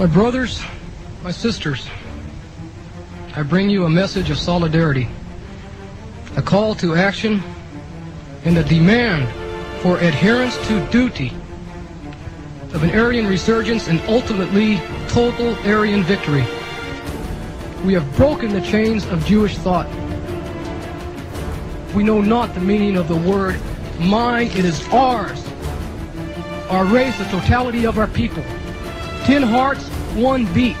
My brothers, my sisters, I bring you a message of solidarity, a call to action, and a demand for adherence to duty of an Aryan resurgence and ultimately total Aryan victory. We have broken the chains of Jewish thought. We know not the meaning of the word mine, it is ours. Our race, the totality of our people. Ten hearts, one beat.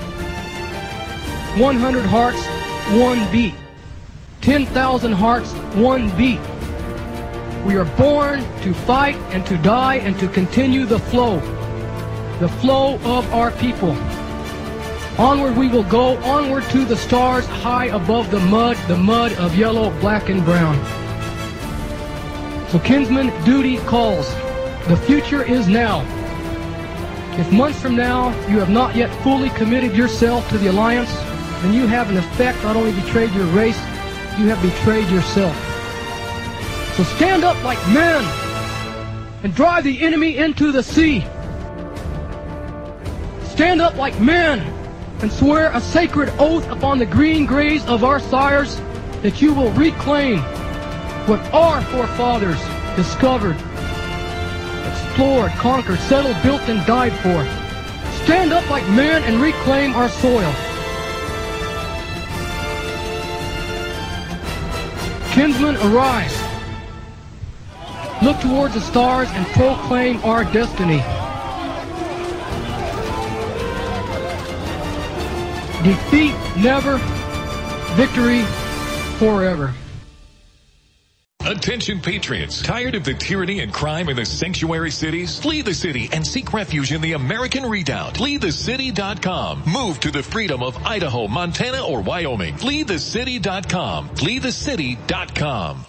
One hundred hearts, one beat. Ten thousand hearts, one beat. We are born to fight and to die and to continue the flow. The flow of our people. Onward we will go, onward to the stars, high above the mud, the mud of yellow, black, and brown. So kinsman, duty calls. The future is now. If months from now you have not yet fully committed yourself to the alliance, then you have in effect not only betrayed your race, you have betrayed yourself. So stand up like men and drive the enemy into the sea. Stand up like men and swear a sacred oath upon the green graves of our sires that you will reclaim what our forefathers discovered, explored, conquered, settled, built, and died for. Stand up like men and reclaim our soil. Kinsmen, arise. Look towards the stars and proclaim our destiny. Defeat never, victory forever. Attention patriots, tired of the tyranny and crime in the sanctuary cities? Flee the city and seek refuge in the American Redoubt. FleeTheCity.com. Move to the freedom of Idaho, Montana, or Wyoming. FleeTheCity.com. FleeTheCity.com.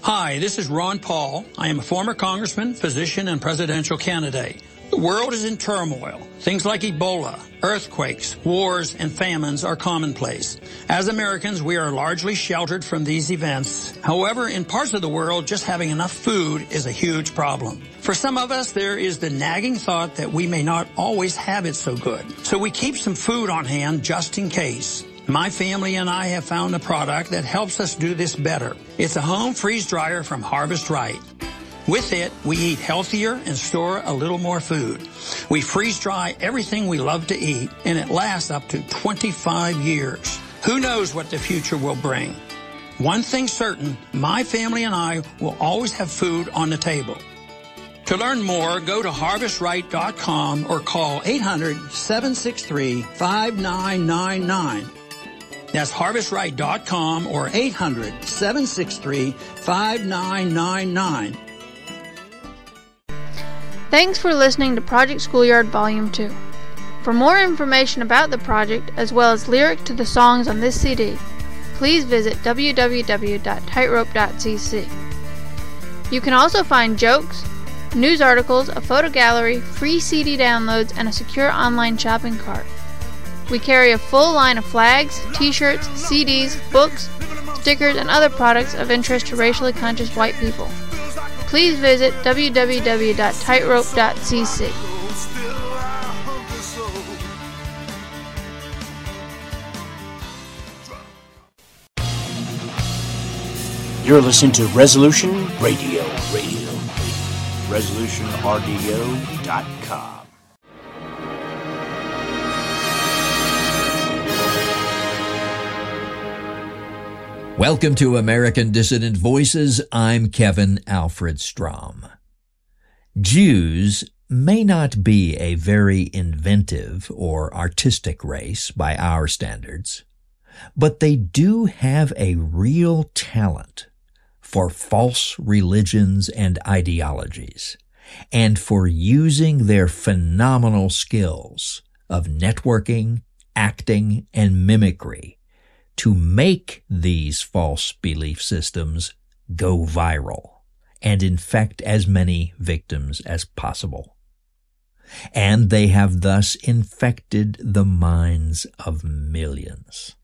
Hi, this is Ron Paul. I am a former congressman, physician, and presidential candidate. The world is in turmoil. Things like Ebola, earthquakes, wars, and famines are commonplace. As Americans, we are largely sheltered from these events. However, in parts of the world, just having enough food is a huge problem. For some of us, there is the nagging thought that we may not always have it so good. So we keep some food on hand just in case. My family and I have found a product that helps us do this better. It's a home freeze dryer from Harvest Right. With it, we eat healthier and store a little more food. We freeze dry everything we love to eat, and it lasts up to 25 years. Who knows what the future will bring? One thing certain, my family and I will always have food on the table. To learn more, go to harvestright.com or call 800-763-5999. That's harvestright.com or 800-763-5999. Thanks for listening to Project Schoolyard Volume 2. For more information about the project, as well as lyrics to the songs on this CD, please visit www.tightrope.cc. You can also find jokes, news articles, a photo gallery, free CD downloads, and a secure online shopping cart. We carry a full line of flags, t-shirts, CDs, books, stickers, and other products of interest to racially conscious white people. Please visit www.tightrope.cc. You're listening to Resolution Radio. Radio. ResolutionRDO.com. Welcome to American Dissident Voices. I'm Kevin Alfred Strom. Jews may not be a very inventive or artistic race by our standards, but they do have a real talent for false religions and ideologies and for using their phenomenal skills of networking, acting, and mimicry to make these false belief systems go viral and infect as many victims as possible. And they have thus infected the minds of millions.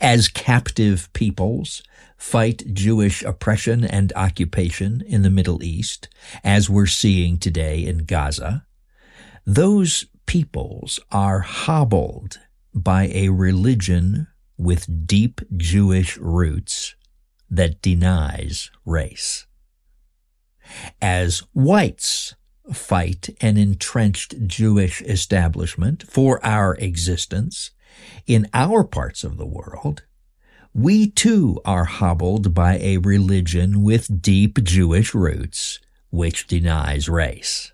As captive peoples fight Jewish oppression and occupation in the Middle East, as we're seeing today in Gaza, those peoples are hobbled by a religion with deep Jewish roots that denies race. As whites fight an entrenched Jewish establishment for our existence in our parts of the world, we too are hobbled by a religion with deep Jewish roots which denies race.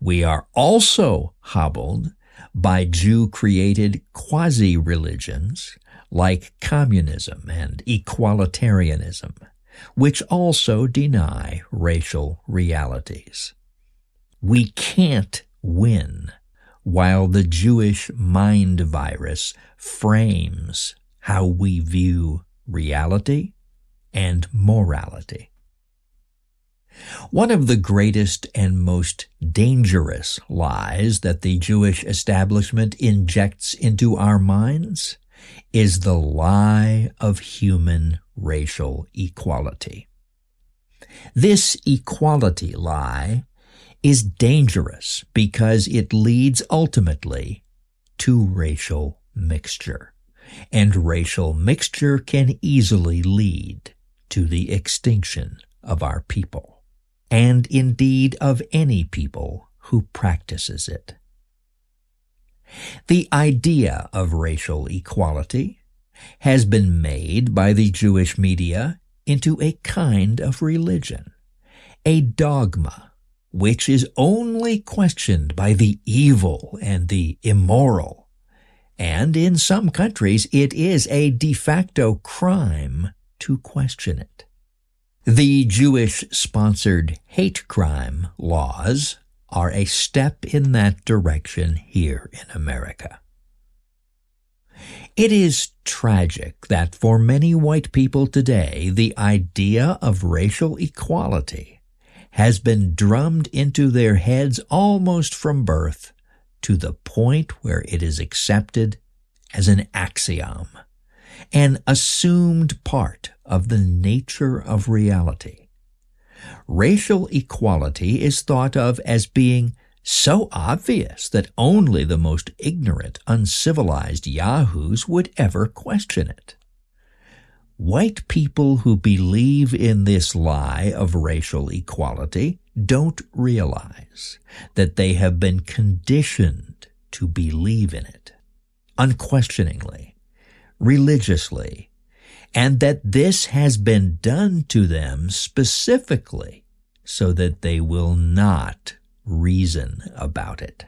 We are also hobbled by Jew created quasi religions like communism and equalitarianism, which also deny racial realities. We can't win while the Jewish mind virus frames how we view reality and morality. One of the greatest and most dangerous lies that the Jewish establishment injects into our minds is the lie of human racial equality. This equality lie is dangerous because it leads ultimately to racial mixture. And racial mixture can easily lead to the extinction of our people and indeed of any people who practices it. The idea of racial equality has been made by the Jewish media into a kind of religion, a dogma, which is only questioned by the evil and the immoral. And in some countries, it is a de facto crime to question it. The Jewish sponsored hate crime laws are a step in that direction here in America. It is tragic that for many white people today, the idea of racial equality has been drummed into their heads almost from birth to the point where it is accepted as an axiom, an assumed part of the nature of reality. Racial equality is thought of as being so obvious that only the most ignorant, uncivilized yahoos would ever question it. White people who believe in this lie of racial equality don't realize that they have been conditioned to believe in it unquestioningly, religiously, and that this has been done to them specifically so that they will not reason about it.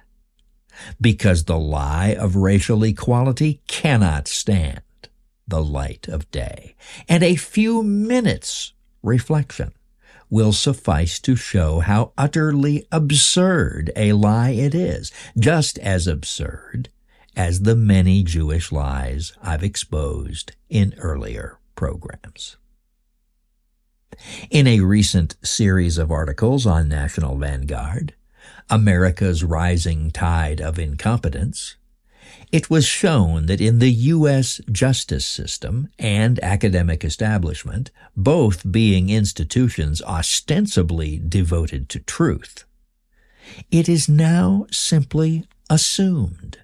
Because the lie of racial equality cannot stand the light of day, and a few minutes reflection will suffice to show how utterly absurd a lie it is, just as absurd as the many Jewish lies I've exposed in earlier programs. In a recent series of articles on National Vanguard, America's Rising Tide of Incompetence, it was shown that in the U.S. justice system and academic establishment, both being institutions ostensibly devoted to truth, it is now simply assumed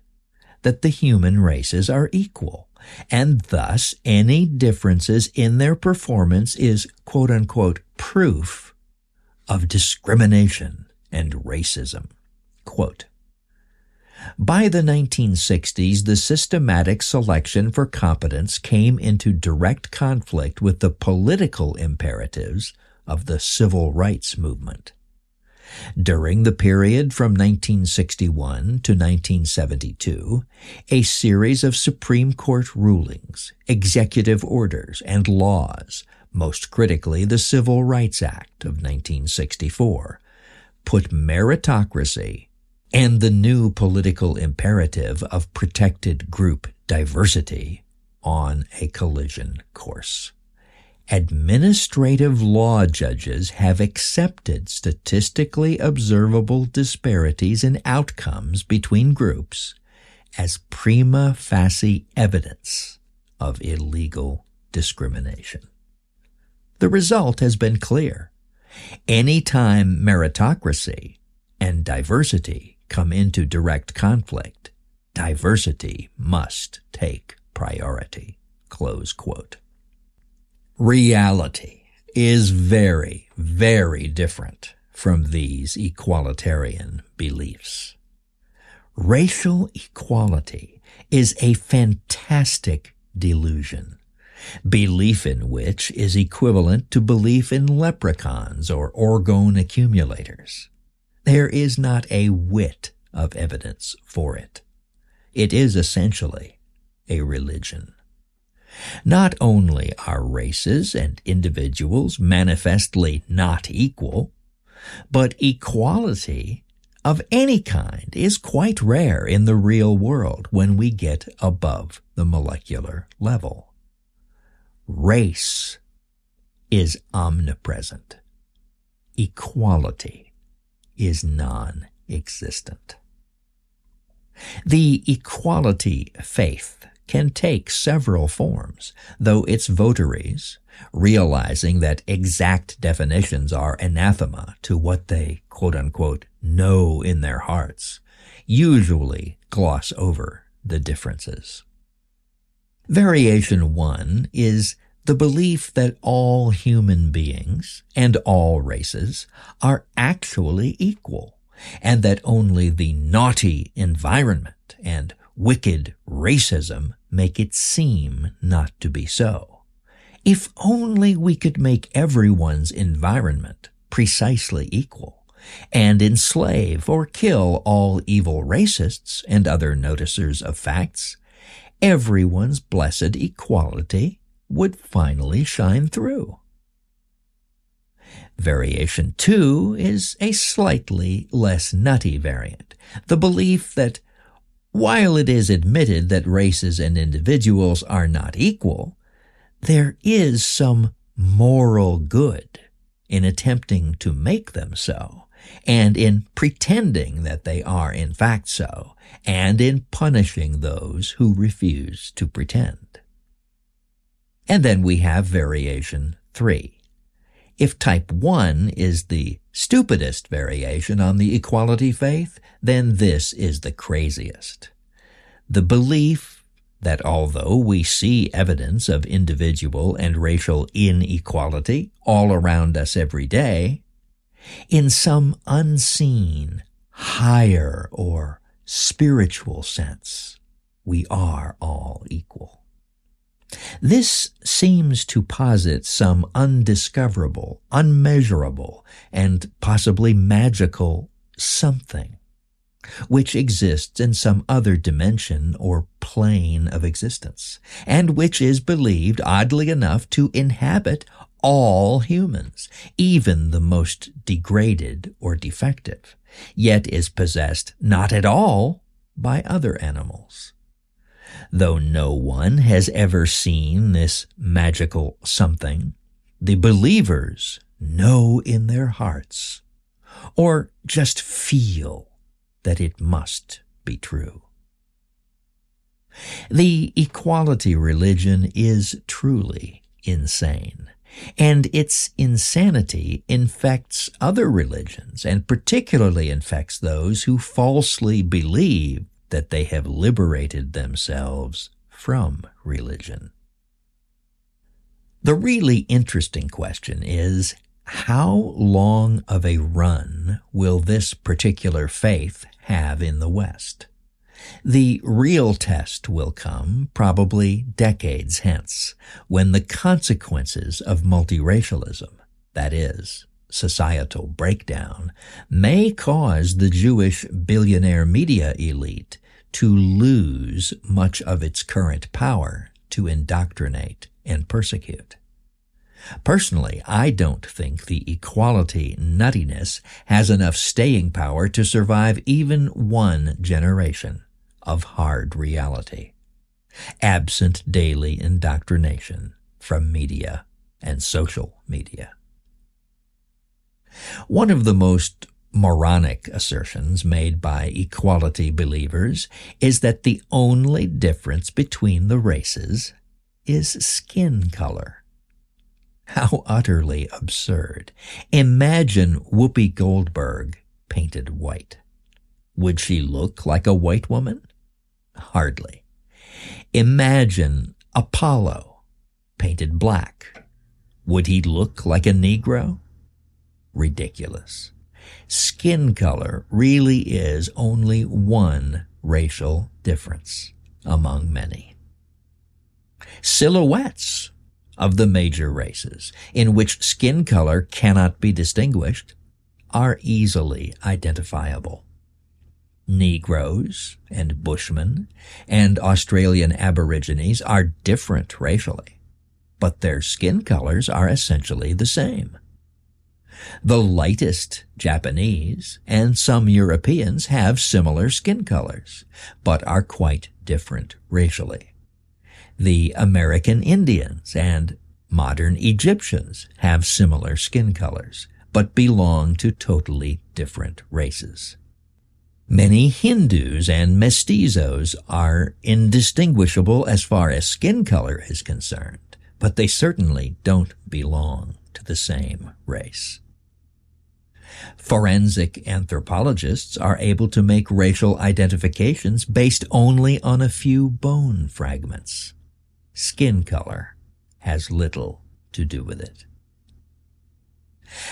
that the human races are equal, and thus any differences in their performance is quote unquote proof of discrimination and racism. Quote, by the 1960s, the systematic selection for competence came into direct conflict with the political imperatives of the civil rights movement. During the period from 1961 to 1972, a series of Supreme Court rulings, executive orders, and laws, most critically the Civil Rights Act of 1964, put meritocracy and the new political imperative of protected group diversity on a collision course administrative law judges have accepted statistically observable disparities in outcomes between groups as prima facie evidence of illegal discrimination. The result has been clear. Anytime meritocracy and diversity come into direct conflict, diversity must take priority. Close quote. Reality is very, very different from these equalitarian beliefs. Racial equality is a fantastic delusion, belief in which is equivalent to belief in leprechauns or orgone accumulators. There is not a whit of evidence for it. It is essentially a religion. Not only are races and individuals manifestly not equal, but equality of any kind is quite rare in the real world when we get above the molecular level. Race is omnipresent. Equality is non-existent. The equality faith can take several forms, though its votaries, realizing that exact definitions are anathema to what they quote unquote know in their hearts, usually gloss over the differences. Variation one is the belief that all human beings and all races are actually equal, and that only the naughty environment and wicked racism make it seem not to be so. If only we could make everyone's environment precisely equal and enslave or kill all evil racists and other noticers of facts, everyone's blessed equality would finally shine through. Variation 2 is a slightly less nutty variant, the belief that while it is admitted that races and individuals are not equal, there is some moral good in attempting to make them so, and in pretending that they are in fact so, and in punishing those who refuse to pretend. And then we have variation 3. If type 1 is the stupidest variation on the equality faith, then this is the craziest. The belief that although we see evidence of individual and racial inequality all around us every day, in some unseen, higher, or spiritual sense, we are all equal. This seems to posit some undiscoverable, unmeasurable, and possibly magical something which exists in some other dimension or plane of existence, and which is believed, oddly enough, to inhabit all humans, even the most degraded or defective, yet is possessed not at all by other animals. Though no one has ever seen this magical something, the believers know in their hearts, or just feel that it must be true. The equality religion is truly insane, and its insanity infects other religions and particularly infects those who falsely believe that they have liberated themselves from religion. The really interesting question is how long of a run will this particular faith have in the West? The real test will come probably decades hence, when the consequences of multiracialism, that is, societal breakdown may cause the Jewish billionaire media elite to lose much of its current power to indoctrinate and persecute. Personally, I don't think the equality nuttiness has enough staying power to survive even one generation of hard reality, absent daily indoctrination from media and social media. One of the most moronic assertions made by equality believers is that the only difference between the races is skin color. How utterly absurd. Imagine Whoopi Goldberg painted white. Would she look like a white woman? Hardly. Imagine Apollo painted black. Would he look like a Negro? Ridiculous. Skin color really is only one racial difference among many. Silhouettes of the major races, in which skin color cannot be distinguished, are easily identifiable. Negroes and Bushmen and Australian Aborigines are different racially, but their skin colors are essentially the same. The lightest Japanese and some Europeans have similar skin colors, but are quite different racially. The American Indians and modern Egyptians have similar skin colors, but belong to totally different races. Many Hindus and mestizos are indistinguishable as far as skin color is concerned, but they certainly don't belong to the same race. Forensic anthropologists are able to make racial identifications based only on a few bone fragments. Skin color has little to do with it.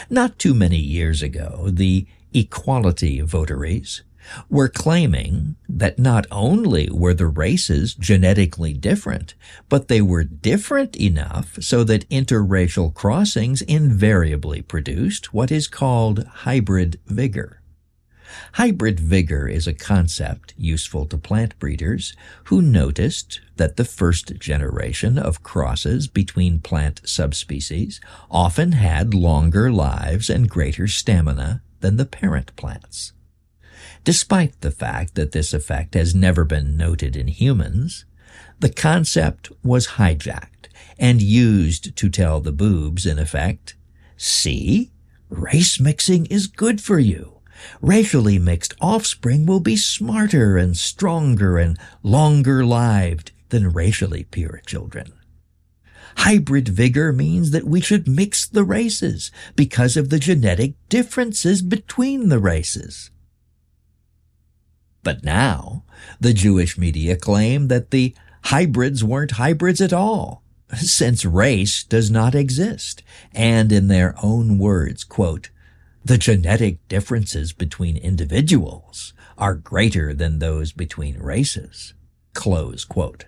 Not too many years ago, the equality votaries were claiming that not only were the races genetically different, but they were different enough so that interracial crossings invariably produced what is called hybrid vigor. Hybrid vigor is a concept useful to plant breeders who noticed that the first generation of crosses between plant subspecies often had longer lives and greater stamina than the parent plants. Despite the fact that this effect has never been noted in humans, the concept was hijacked and used to tell the boobs, in effect, see, race mixing is good for you. Racially mixed offspring will be smarter and stronger and longer lived than racially pure children. Hybrid vigor means that we should mix the races because of the genetic differences between the races. But now, the Jewish media claim that the hybrids weren't hybrids at all, since race does not exist, and in their own words, quote, the genetic differences between individuals are greater than those between races. Close quote.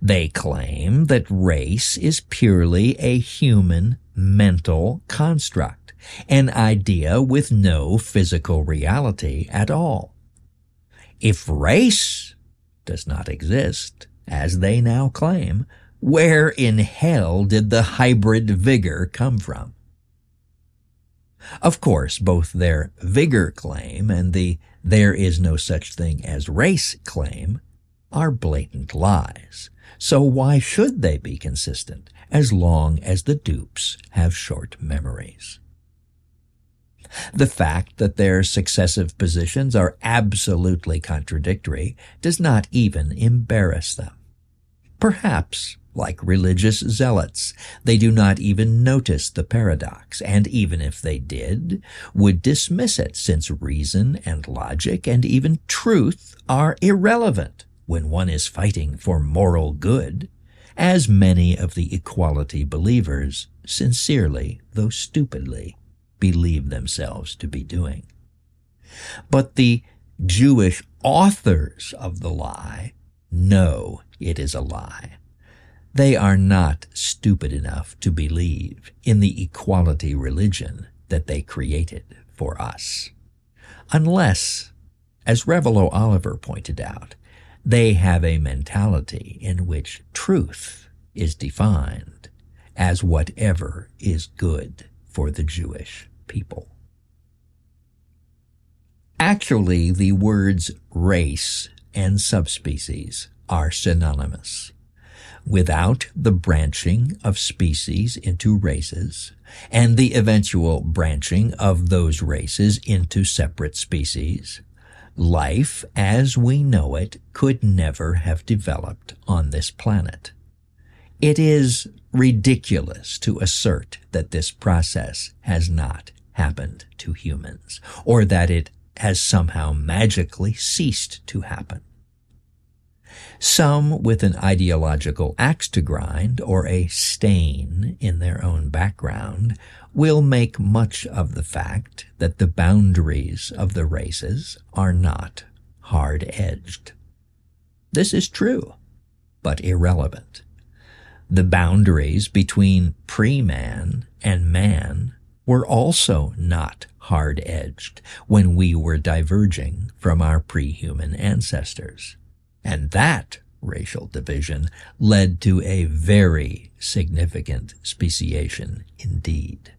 They claim that race is purely a human mental construct, an idea with no physical reality at all. If race does not exist, as they now claim, where in hell did the hybrid vigor come from? Of course, both their vigor claim and the there is no such thing as race claim are blatant lies. So why should they be consistent as long as the dupes have short memories? The fact that their successive positions are absolutely contradictory does not even embarrass them. Perhaps, like religious zealots, they do not even notice the paradox, and even if they did, would dismiss it since reason and logic and even truth are irrelevant when one is fighting for moral good, as many of the equality believers sincerely, though stupidly, believe themselves to be doing. But the Jewish authors of the lie know it is a lie. They are not stupid enough to believe in the equality religion that they created for us. Unless, as Revilo Oliver pointed out, they have a mentality in which truth is defined as whatever is good for the Jewish people. Actually, the words race and subspecies are synonymous. without the branching of species into races and the eventual branching of those races into separate species, life as we know it could never have developed on this planet. It is ridiculous to assert that this process has not happened to humans, or that it has somehow magically ceased to happen. Some with an ideological axe to grind or a stain in their own background will make much of the fact that the boundaries of the races are not hard edged. This is true, but irrelevant. The boundaries between pre-man and man were also not hard edged when we were diverging from our pre-human ancestors. And that racial division led to a very significant speciation indeed.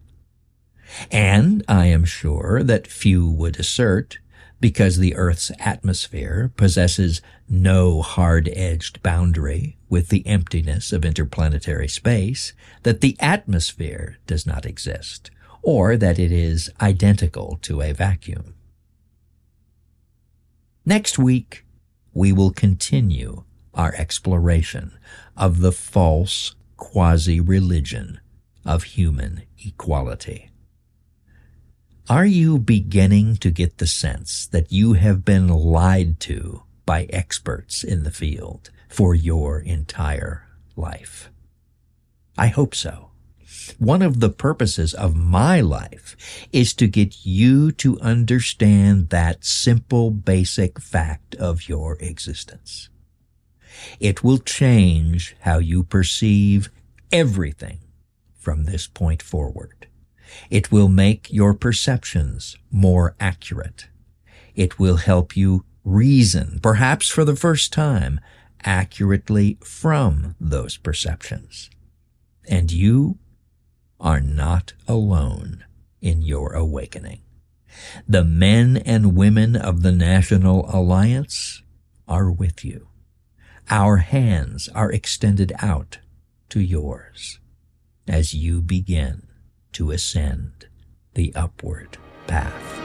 And I am sure that few would assert, because the Earth's atmosphere possesses no hard-edged boundary with the emptiness of interplanetary space, that the atmosphere does not exist, or that it is identical to a vacuum. Next week, we will continue our exploration of the false quasi-religion of human equality. Are you beginning to get the sense that you have been lied to by experts in the field for your entire life? I hope so. One of the purposes of my life is to get you to understand that simple basic fact of your existence. It will change how you perceive everything from this point forward. It will make your perceptions more accurate. It will help you reason, perhaps for the first time, accurately from those perceptions. And you are not alone in your awakening. The men and women of the National Alliance are with you. Our hands are extended out to yours as you begin to ascend the upward path.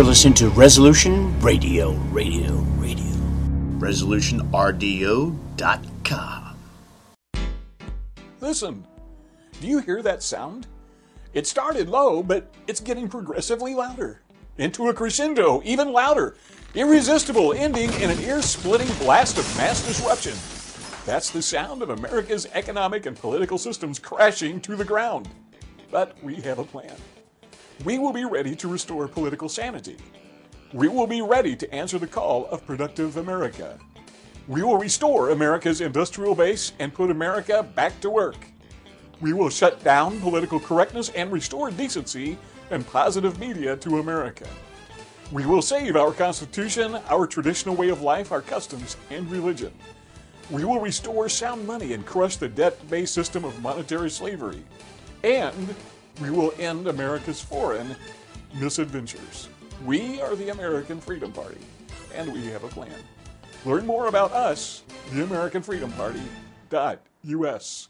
You're listening to Resolution Radio, Radio, Radio. ResolutionRDO.com. Listen, do you hear that sound? It started low, but it's getting progressively louder. Into a crescendo, even louder. Irresistible, ending in an ear splitting blast of mass disruption. That's the sound of America's economic and political systems crashing to the ground. But we have a plan. We will be ready to restore political sanity. We will be ready to answer the call of productive America. We will restore America's industrial base and put America back to work. We will shut down political correctness and restore decency and positive media to America. We will save our Constitution, our traditional way of life, our customs, and religion. We will restore sound money and crush the debt based system of monetary slavery. And we will end America's foreign misadventures. We are the American Freedom Party, and we have a plan. Learn more about us, the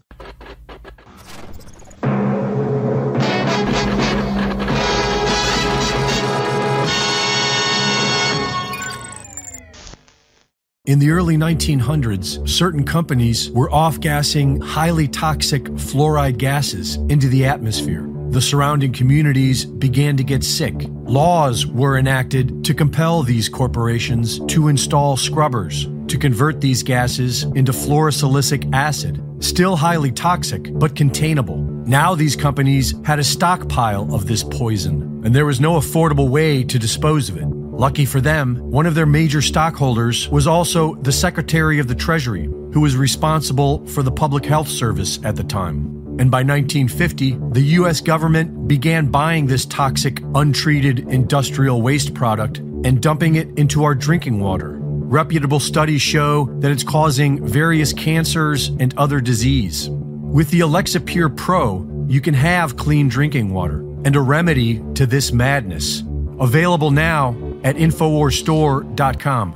In the early 1900s, certain companies were off gassing highly toxic fluoride gases into the atmosphere. The surrounding communities began to get sick. Laws were enacted to compel these corporations to install scrubbers to convert these gases into fluorosilicic acid, still highly toxic but containable. Now these companies had a stockpile of this poison, and there was no affordable way to dispose of it. Lucky for them, one of their major stockholders was also the Secretary of the Treasury, who was responsible for the Public Health Service at the time. And by 1950, the US government began buying this toxic, untreated industrial waste product and dumping it into our drinking water. Reputable studies show that it's causing various cancers and other disease. With the Alexapure Pro, you can have clean drinking water and a remedy to this madness. Available now at InfoWarsStore.com.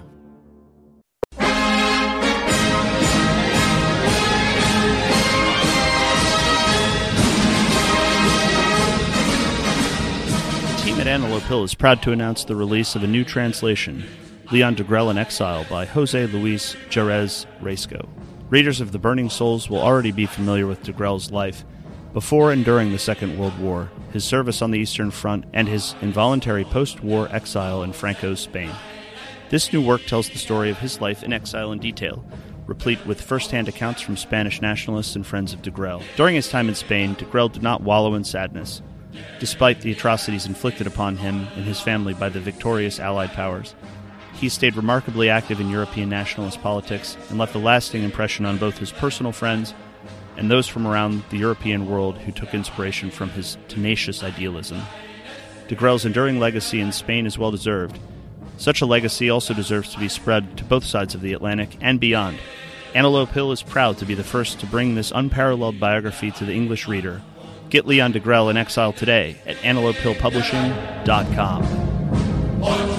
The team at Antelope Hill is proud to announce the release of a new translation, Leon Degrelle in Exile by Jose Luis Jerez Riesco. Readers of The Burning Souls will already be familiar with Degrelle's life before and during the Second World War, his service on the Eastern Front, and his involuntary post war exile in Franco's Spain. This new work tells the story of his life in exile in detail, replete with first hand accounts from Spanish nationalists and friends of Degrelle. During his time in Spain, Degrelle did not wallow in sadness. Despite the atrocities inflicted upon him and his family by the victorious Allied powers, he stayed remarkably active in European nationalist politics and left a lasting impression on both his personal friends and those from around the European world who took inspiration from his tenacious idealism. De Degrelle's enduring legacy in Spain is well deserved. Such a legacy also deserves to be spread to both sides of the Atlantic and beyond. Antelope Hill is proud to be the first to bring this unparalleled biography to the English reader. Get Leon de Degrelle in exile today at antelopehillpublishing.com.